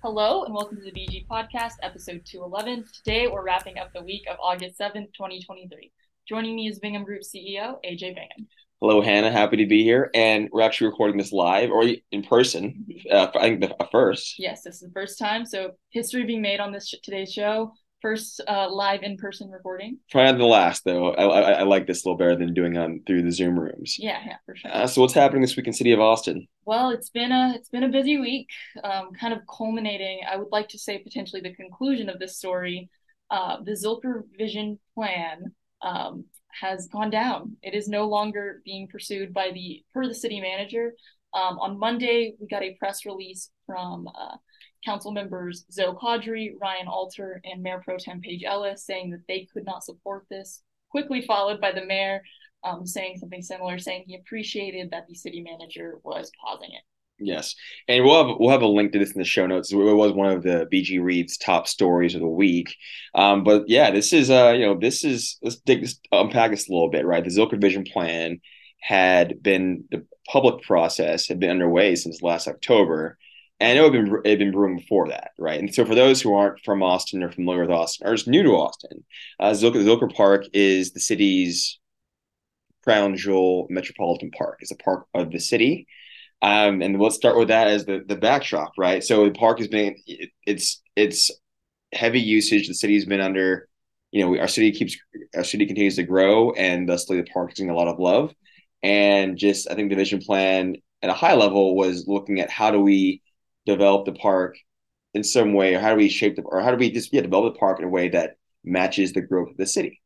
Hello and welcome to the BG Podcast, episode 211. Today we're wrapping up the week of August 7th, 2023. Joining me is Bingham Group CEO, AJ Bingham. Hello, Hannah. Happy to be here. And we're actually recording this live or in person. Uh, I think the first. Yes, this is the first time. So history being made on this sh- today's show. First uh, live in person recording. Try the last though. I, I, I like this a little better than doing on through the Zoom rooms. Yeah, yeah, for sure. Uh, so what's happening this week in City of Austin? Well, it's been a it's been a busy week. Um, kind of culminating. I would like to say potentially the conclusion of this story. Uh, the Zilker Vision Plan um, has gone down. It is no longer being pursued by the per the city manager. Um, on Monday, we got a press release from uh, council members Zo Qadri, Ryan Alter, and Mayor Pro Tem Paige Ellis saying that they could not support this. Quickly followed by the mayor um, saying something similar, saying he appreciated that the city manager was pausing it. Yes, and we'll have we'll have a link to this in the show notes. It was one of the BG Reads top stories of the week. Um, but yeah, this is uh you know this is let's dig this unpack this a little bit, right? The Zilker Vision Plan had been the public process had been underway since last October, and it had been been brewing before that, right? And so for those who aren't from Austin or familiar with Austin or just new to Austin, uh, Zilker, Zilker Park is the city's crown jewel metropolitan park. It's a park of the city. Um, and let's start with that as the the backdrop, right? So the park has been it, it's it's heavy usage. The city's been under, you know, our city keeps our city continues to grow, and thusly the park is getting a lot of love. And just I think the vision plan at a high level was looking at how do we develop the park in some way, or how do we shape the or how do we just yeah develop the park in a way that matches the growth of the city.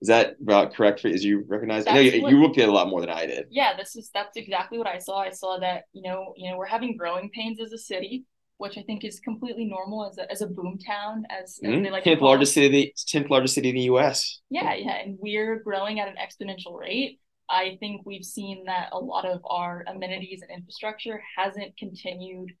Is that about correct for as you recognize? That's I know you, what- you looked at it a lot more than I did. Yeah, this is that's exactly what I saw. I saw that you know you know we're having growing pains as a city, which I think is completely normal as a as a boom town as, as mm-hmm. they like tenth largest city, the tenth largest city in the U.S. Yeah, yeah, and we're growing at an exponential rate. I think we've seen that a lot of our amenities and infrastructure hasn't continued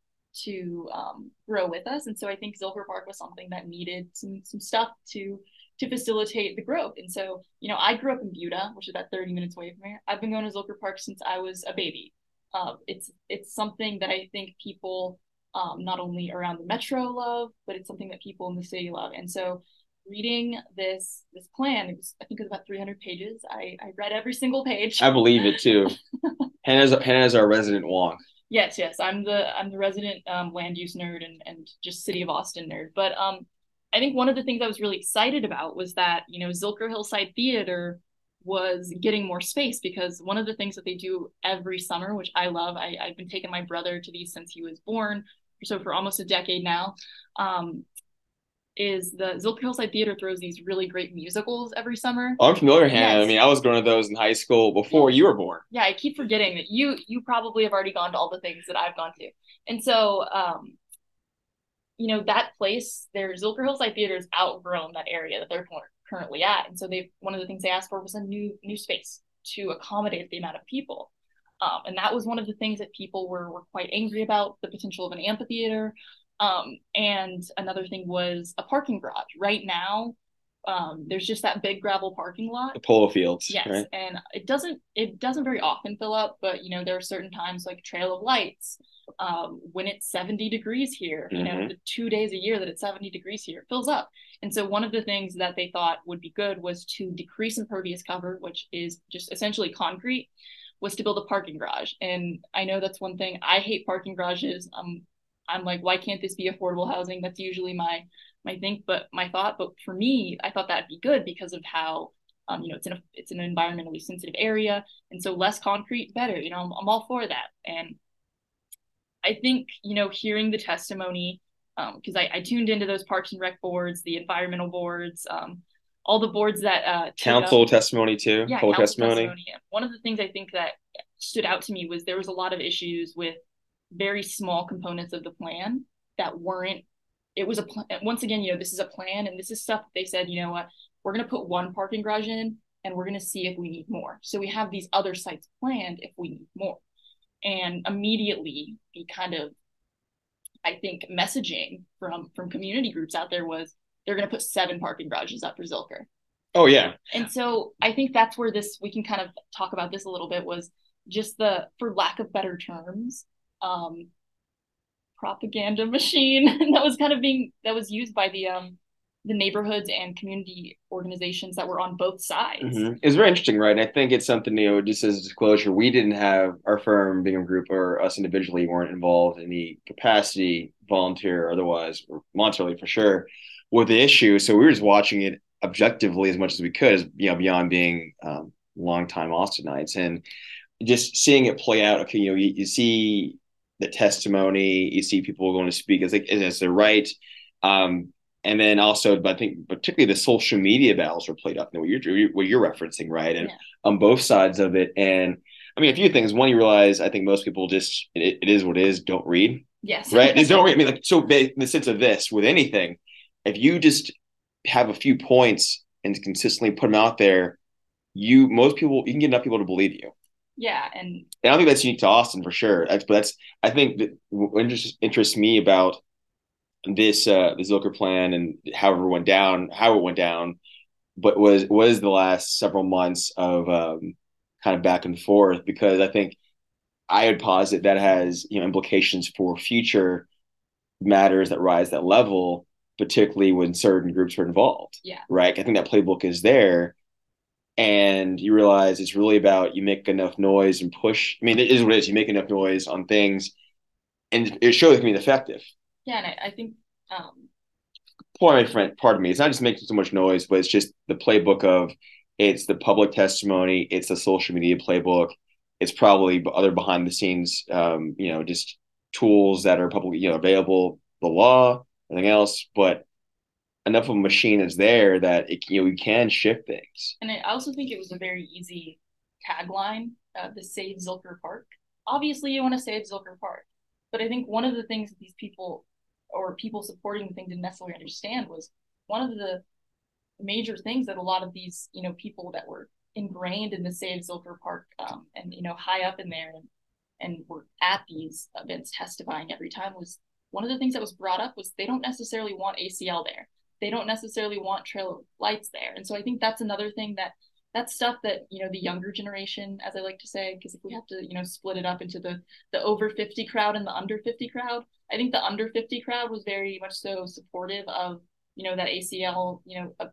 to um, grow with us, and so I think Zilker Park was something that needed some some stuff to to facilitate the growth. And so, you know, I grew up in Buda, which is about 30 minutes away from here. I've been going to Zilker Park since I was a baby. Um, it's it's something that I think people um, not only around the metro love, but it's something that people in the city love. And so reading this this plan, it was I think it was about 300 pages. I, I read every single page. I believe it too. Hannah's Hannah's our resident wonk. Yes, yes, I'm the I'm the resident um, land use nerd and and just city of Austin nerd. But um, I think one of the things I was really excited about was that you know Zilker Hillside Theater was getting more space because one of the things that they do every summer, which I love, I, I've been taking my brother to these since he was born, so for almost a decade now, um, is the Zilker Hillside Theater throws these really great musicals every summer. Oh, I'm familiar, Hannah. I mean, I was going to those in high school before you were born. yeah, I keep forgetting that you you probably have already gone to all the things that I've gone to. And so um you know, that place, their Zilker Hillside Theater has outgrown that area that they're currently at. And so they one of the things they asked for was a new new space to accommodate the amount of people. Um, and that was one of the things that people were were quite angry about, the potential of an amphitheater. Um, and another thing was a parking garage. Right now, um, there's just that big gravel parking lot The polo fields, Yes, right? and it doesn't it doesn't very often fill up, but you know there are certain times like Trail of Lights, um, when it's seventy degrees here, you know Mhm. the two days a year that it's seventy degrees here, it fills up. And so one of the things that they thought would be good was to decrease impervious cover, which is just essentially concrete, was to build a parking garage. And I know that's one thing I hate parking garages. Um, I'm like, why can't this be affordable housing? That's usually my my think, but my thought. But for me, I thought that'd be good because of how um, you know, it's in a it's an environmentally sensitive area, and so less concrete, better. You know, I'm, I'm all for that. And I think you know, hearing the testimony, because I, I tuned into those Parks and Rec boards, the environmental boards, um, all the boards that uh, took up- Council testimony too. yeah, council testimony. And One of the things I think that stood out to me was there was a lot of issues with very small components of the plan that weren't. It was a plan. Once again, you know, this is a plan, and this is stuff that they said. You know what? We're gonna put one parking garage in, and we're gonna see if we need more. So we have these other sites planned if we need more, and immediately the kind of, I think, messaging from from community groups out there was they're gonna put seven parking garages up for Zilker. Oh yeah, And so I think that's where this we can kind of talk about this a little bit was just the for lack of better terms, um, propaganda machine that was kind of being that was used by the um the neighborhoods and community organizations that were on both sides. Mm-hmm. It's very interesting, right? And I think it's something, you know, just as a disclosure, we didn't have our firm Bingham Group or us individually weren't involved in any capacity, volunteer or otherwise, or monetarily for sure, with the issue. So we were just watching it objectively as much as we could, as you know, beyond being um, longtime Austinites and just seeing it play out. Okay, you know, you, you see the testimony, you see people going to speak as like as their right. Um, and then also, but I think particularly the social media battles were played up. what you're what you're referencing, right? And yeah. on both sides of it, and I mean, a few things. One, you realize I think most people just it, it is what it is. Don't read. Yes. Right. don't read. I mean, like so in the sense of this with anything, if you just have a few points and consistently put them out there, you most people you can get enough people to believe you. Yeah, and, I don't think that's unique to Austin for sure. That's, but that's I think that what interests, interests me about this uh the Zilker plan and how it went down, how it went down, but was was the last several months of um, kind of back and forth because I think I would posit that has you know implications for future matters that rise that level, particularly when certain groups are involved. Yeah. Right. I think that playbook is there. And you realize it's really about you make enough noise and push. I mean, it is what it is. You make enough noise on things, and it shows it can be effective. Yeah, and I, I think um my friend, pardon me, it's not just making so much noise, but it's just the playbook of it's the public testimony, it's the social media playbook, it's probably other behind the scenes, um, you know, just tools that are publicly, you know, available, the law, anything else, but enough of a machine is there that it, you know, we can shift things. And I also think it was a very easy tagline, uh, the Save Zilker Park. Obviously, you want to save Zilker Park, but I think one of the things that these people or people supporting the thing didn't necessarily understand was one of the major things that a lot of these you know people that were ingrained in the Save Zilker Park um, and you know high up in there and and were at these events testifying every time was one of the things that was brought up was they don't necessarily want ACL there. They don't necessarily want trail lights there. And so I think that's another thing that that's stuff that you know the younger generation as i like to say because if we have to you know split it up into the the over 50 crowd and the under 50 crowd i think the under 50 crowd was very much so supportive of you know that acl you know a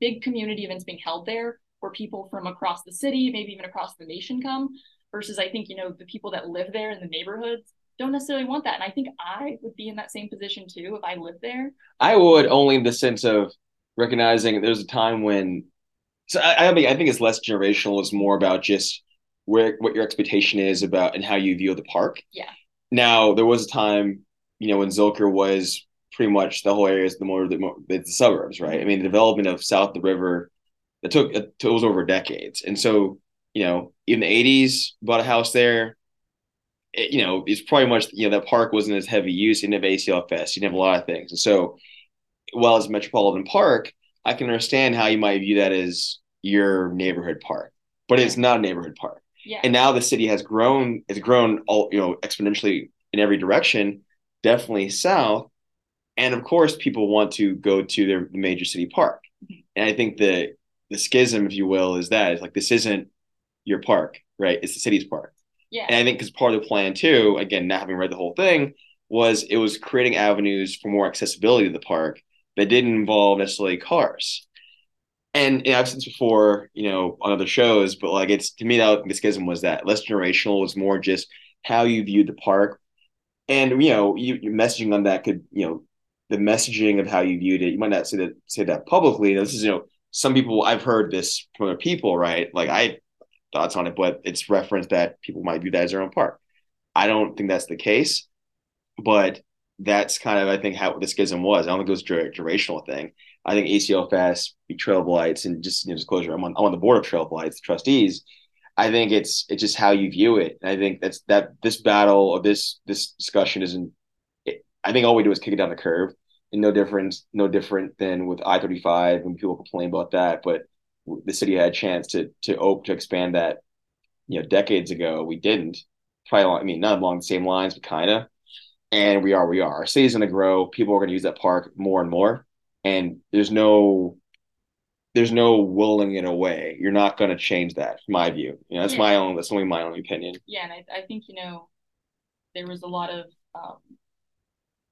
big community events being held there where people from across the city maybe even across the nation come versus i think you know the people that live there in the neighborhoods don't necessarily want that and i think i would be in that same position too if i lived there i would only in the sense of recognizing there's a time when so I, I mean, I think it's less generational. It's more about just where what your expectation is about and how you view the park. Yeah. Now there was a time, you know, when Zilker was pretty much the whole area is the more the, more, the suburbs, right? I mean, the development of south the river it took it, it was over decades, and so you know, even the '80s bought a house there. It, you know, it's probably much you know that park wasn't as heavy use. You didn't have ACL Fest. You didn't have a lot of things, and so, while it's a metropolitan park, I can understand how you might view that as your neighborhood park, but it's not a neighborhood park. Yeah. And now the city has grown, it's grown all, you know, exponentially in every direction, definitely south. And of course, people want to go to their major city park. Mm-hmm. And I think the the schism, if you will, is that it's like this isn't your park, right? It's the city's park. Yeah. And I think because part of the plan too, again, not having read the whole thing, was it was creating avenues for more accessibility to the park that didn't involve necessarily cars. And, I've said this before, you know, on other shows, but like it's to me that the schism was that less generational was more just how you viewed the park, and you know, you, your messaging on that could, you know, the messaging of how you viewed it. You might not say that say that publicly. You know, This is, you know, some people I've heard this from other people, right? Like I thoughts on it, but it's referenced that people might view that as their own park. I don't think that's the case, but that's kind of I think how the schism was. I don't think it was a durational thing. I think ACL Fest, Trail of Lights, and just you know, disclosure, I'm on I'm on the board of Trail of Lights, trustees. I think it's it's just how you view it. And I think that's that this battle or this this discussion isn't. I think all we do is kick it down the curve, and no difference, no different than with I thirty five when people complain about that. But the city had a chance to to open to expand that, you know, decades ago. We didn't. Probably, along, I mean, not along the same lines, but kind of and we are we are. Our city's going to grow. People are going to use that park more and more, and there's no there's no willing it away. You're not going to change that, my view. You know, that's yeah. my own. That's only my own opinion. Yeah, and I, I think you know there was a lot of um,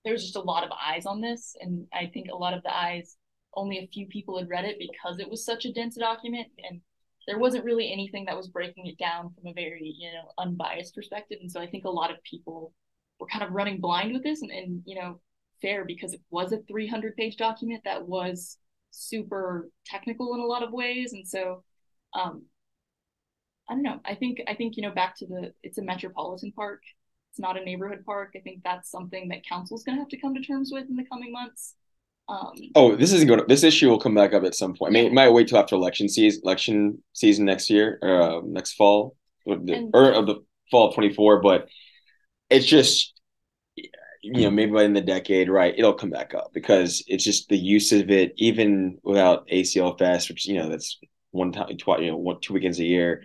there was just a lot of eyes on this, and I think a lot of the eyes only a few people had read it because it was such a dense document, and there wasn't really anything that was breaking it down from a very you know unbiased perspective, and so I think a lot of people were kind of running blind with this, and, and you know fair because it was a 300 page document that was super technical in a lot of ways, and so um, I don't know. I think I think you know back to the it's a metropolitan park. It's not a neighborhood park. I think that's something that council's going to have to come to terms with in the coming months. Um, oh, this isn't going. To, this issue will come back up at some point. I mean, it might wait till after election season, election season next year, uh, next fall, or, the, or of the fall of twenty four. But it's just, you know, maybe by in the decade, right? It'll come back up because it's just the use of it, even without ACL Fest, which you know that's one time, twice, you know, one two weekends a year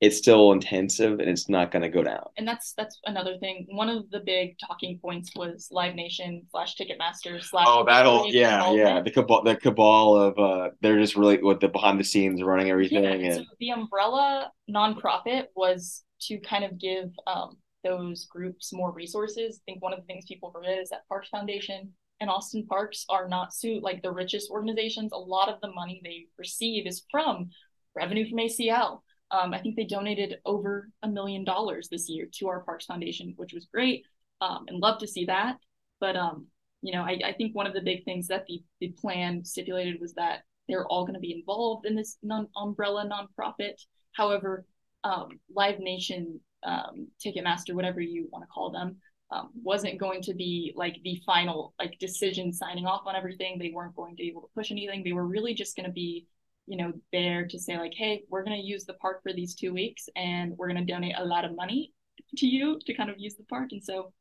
it's still intensive and it's not going to go down. And that's that's another thing. One of the big talking points was Live Nation slash Ticketmaster slash. Oh, that'll yeah yeah the cabal the cabal of uh they're just really with the behind the scenes running everything. Yeah, and... so the umbrella nonprofit was to kind of give um those groups more resources. I think one of the things people forget is that Parks Foundation and Austin Parks are not suit like the richest organizations. A lot of the money they receive is from revenue from ACL um, I think they donated over a million dollars this year to our Parks Foundation, which was great um, and love to see that. But um, you know, I, I think one of the big things that the the plan stipulated was that they're all going to be involved in this non umbrella nonprofit. However, um, Live Nation, um, Ticketmaster, whatever you want to call them, um, wasn't going to be like the final like decision signing off on everything. They weren't going to be able to push anything. They were really just going to be you know, there to say like, hey, we're going to use the park for these two weeks and we're going to donate a lot of money to you to kind of use the park. And so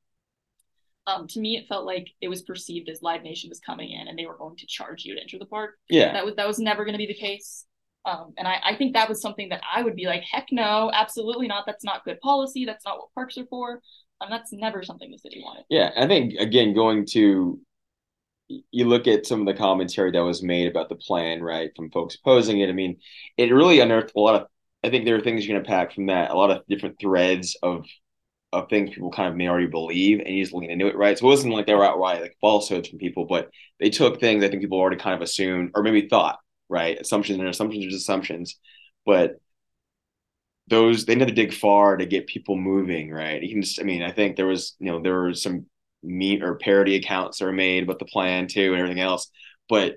um, to me, it felt like it was perceived as Live Nation was coming in and they were going to charge you to enter the park. Yeah. That was, that was never going to be the case. Um, and I, I think that was something that I would be like, heck no, absolutely not. That's not good policy. That's not what parks are for. And that's never something the city wanted. Yeah. I think, again, going to you look at some of the commentary that was made about the plan, right, from folks opposing it. I mean, it really unearthed a lot of. I think there are things you're going to pack from that. A lot of different threads of of things people kind of may already believe, and you just lean into it, right? So it wasn't like they were outright like falsehoods from people, but they took things I think people already kind of assumed or maybe thought, right? Assumptions and assumptions are just assumptions, but those they never dig far to get people moving, right? You can just, I mean, I think there was, you know, there were some meet or parody accounts are made about the plan too and everything else. But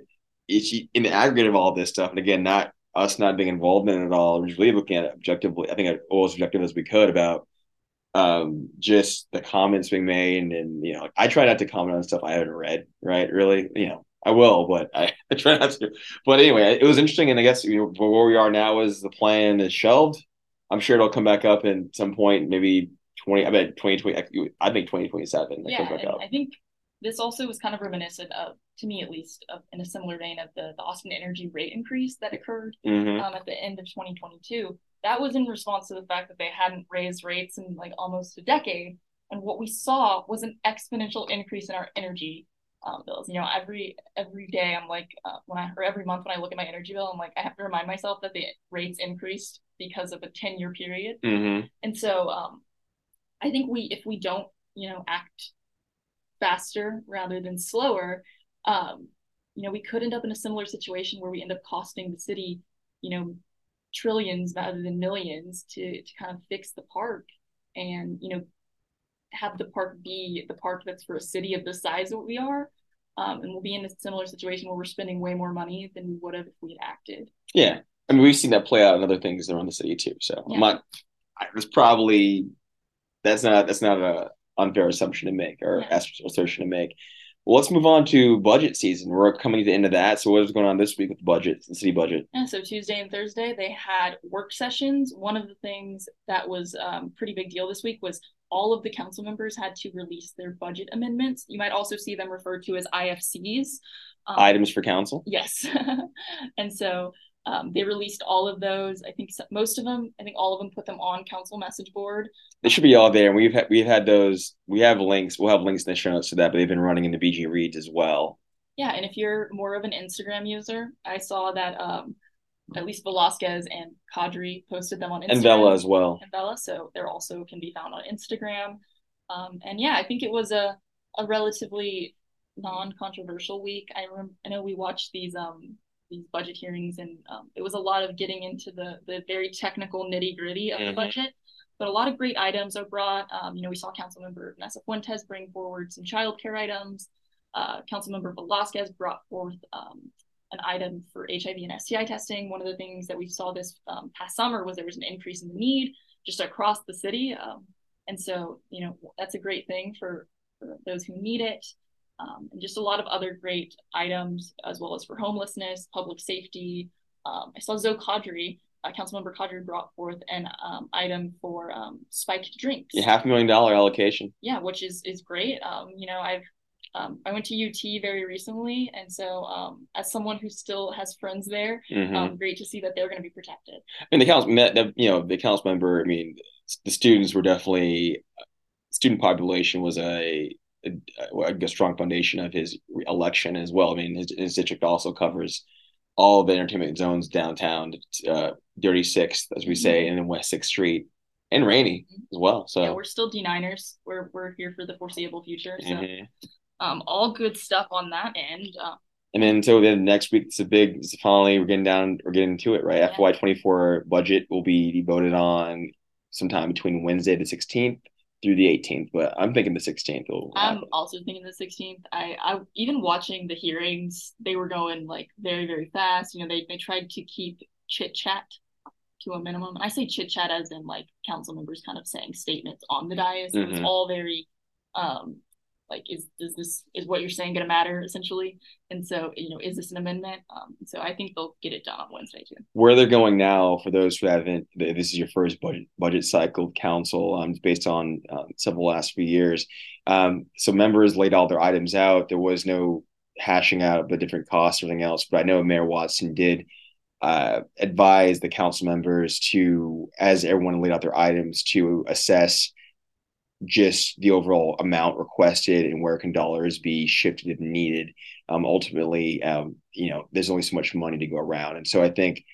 it's in the aggregate of all this stuff, and again, not us not being involved in it at all, just really looking at it objectively. I think as objective as we could about um, just the comments being made, and, and you know, I try not to comment on stuff I haven't read. Right? Really, you know, I will, but I, I try not to. But anyway, it was interesting, and I guess you know where we are now is the plan is shelved. I'm sure it'll come back up at some point, maybe 20 i bet 2020 i think 2027 yeah i think this also was kind of reminiscent of to me at least of, in a similar vein of the, the austin energy rate increase that occurred mm-hmm. um, at the end of 2022 that was in response to the fact that they hadn't raised rates in like almost a decade and what we saw was an exponential increase in our energy um, bills. You know, every every day I'm like, uh, when I or every month when I look at my energy bill, I'm like, I have to remind myself that the rates increased because of a 10 year period. Mm-hmm. And so, um, I think we if we don't you know act faster rather than slower, um, you know we could end up in a similar situation where we end up costing the city you know trillions rather than millions to to kind of fix the park and you know have the park be the park that's for a city of the size that we are um, and we'll be in a similar situation where we're spending way more money than we would have if we had acted yeah i mean we've seen that play out in other things around the city too so yeah. i'm not there's probably that's not that's not a unfair assumption to make or yeah. assertion to make. Well, let's move on to budget season. We're coming to the end of that. So, what is going on this week with the budget, the city budget? Yeah, so Tuesday and Thursday they had work sessions. One of the things that was um, pretty big deal this week was all of the council members had to release their budget amendments. You might also see them referred to as IFCs. Um, Items for council. Yes, and so um, they released all of those. I think most of them, I think all of them put them on council message board. They should be all there. We've had, we've had those. We have links. We'll have links in the show notes to that. But they've been running in the BG reads as well. Yeah, and if you're more of an Instagram user, I saw that um, at least Velasquez and Qadri posted them on Instagram. And Vela as well. And Vela, so they're also can be found on Instagram. Um, and yeah, I think it was a a relatively non-controversial week. I remember, I know we watched these um these budget hearings, and um, it was a lot of getting into the the very technical nitty gritty of mm-hmm. the budget. But a lot of great items are brought. Um, you know, we saw Councilmember Vanessa Fuentes bring forward some childcare items. Uh, Councilmember Velasquez brought forth um, an item for HIV and STI testing. One of the things that we saw this um, past summer was there was an increase in the need just across the city. Um, and so, you know, that's a great thing for, for those who need it. Um, and just a lot of other great items, as well as for homelessness, public safety. Um, I saw Zo Qadri, uh, Councilmember Qadri brought forth an um, item for um, spiked drinks. Yeah, half a million dollar allocation. Yeah, which is is great. Um, you know, I've um, I went to UT very recently, and so um, as someone who still has friends there, mm-hmm. um, great to see that they're going to be protected. And the council, you know, the council member. I mean, the students were definitely student population was a, a, a strong foundation of his election as well. I mean, his, his district also covers all of the entertainment zones downtown, uh, Dirty Sixth, as we say, mm-hmm. and then West Sixth Street and Rainey as well. So yeah, we're still D9ers. We're we're here for the foreseeable future. So mm-hmm um, all good stuff on that end. Uh, and then so then next week it's a big it's finally we're getting down we're getting to it right yeah. FY twenty four budget will be voted on sometime between Wednesday the sixteenth through the 18th, but I'm thinking the 16th. will. I'm also thinking the 16th. I, I even watching the hearings, they were going like very, very fast. You know, they, they tried to keep chit chat to a minimum. I say chit chat as in like council members kind of saying statements on the dais. Mm-hmm. It was mm-hmm. all very um, like is does this is what you're saying going to matter essentially? And so you know is this an amendment? Um, so i think they'll get it done on wednesday too. Where they're going now for those who haven't this is your first budget budget cycle council um, based on um, several last few years. Um, so members laid all their items out. There was no hashing out the different costs or anything else but i know mayor watson did uh, advise the council members to as everyone laid out their items to assess just the overall amount requested and where can dollars be shifted if needed. Um, ultimately, um, you know, there's only so much money to go around, and so I think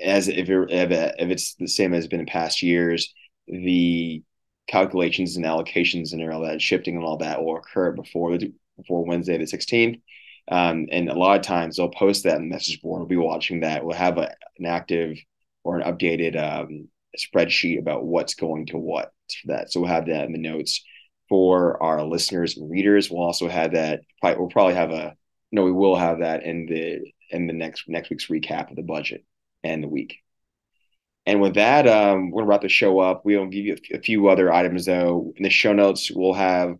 as if, it, if it's the same as been in past years, the calculations and allocations and all that shifting and all that will occur before before Wednesday the 16th. Um, and a lot of times they'll post that message board. We'll be watching that. We'll have a, an active or an updated um, spreadsheet about what's going to what for that. So we'll have that in the notes for our listeners and readers. We'll also have that. Probably, we'll probably have a no. We will have that in the in the next next week's recap of the budget and the week. And with that, um, we're wrap the show up. We'll give you a, few other items though. In the show notes, we'll have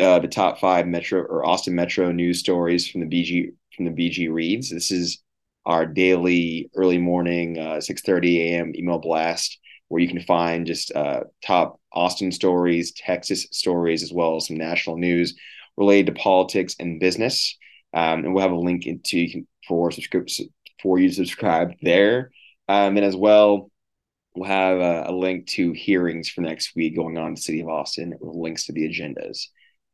uh, the top five Metro or Austin Metro news stories from the BG from the BG reads. This is our daily early morning uh, 6:30 a.m. email blast where you can find just uh, top Austin stories, Texas stories, as well as some national news related to politics and business. Um, and we'll have a link into for subscription for you to subscribe there. Um, and as well, we'll have a, a, link to hearings for next week going on in the city of Austin with links to the agendas.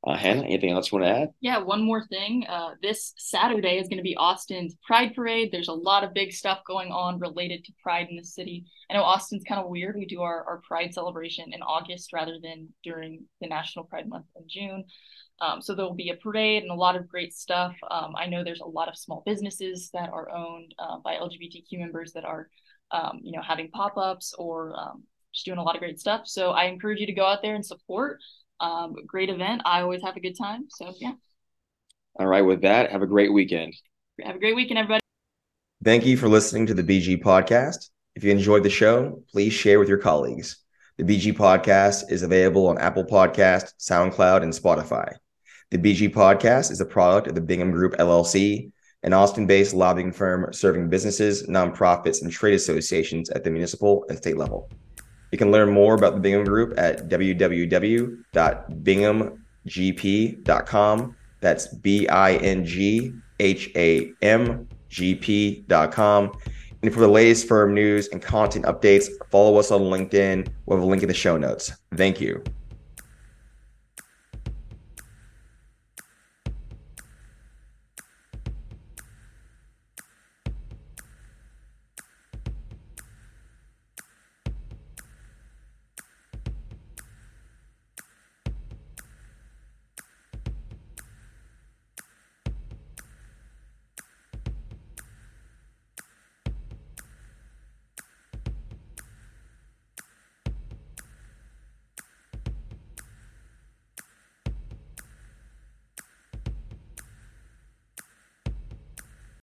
Uh, Hannah, anything else you want to add? Yeah, one more thing. Uh, this Saturday is going to be Austin's Pride Parade. There's a lot of big stuff going on related to Pride in the city. I know Austin's kind of weird. We do our, our Pride celebration in August rather than during the National Pride Month in June. Um, so there will be a parade and a lot of great stuff. Um, I know there's a lot of small businesses that are owned uh, by LGBTQ members that are, um, you know, having pop-ups or um, just doing a lot of great stuff. So I encourage you to go out there and support. Um, great event. I always have a good time. So yeah. All right. With that, have a great weekend. Have a great weekend, everybody. Thank you for listening to the BG podcast. If you enjoyed the show, please share with your colleagues. The BG podcast is available on Apple Podcast, SoundCloud, and Spotify. The BG podcast is a product of the Bingham Group LLC, an Austin-based lobbying firm serving businesses, nonprofits, and trade associations at the municipal and state level. You can learn more about the Bingham Group at www.binghamgp.com. That's B I N G H A M G P.com. And for the latest firm news and content updates, follow us on LinkedIn. We'll have a link in the show notes. Thank you.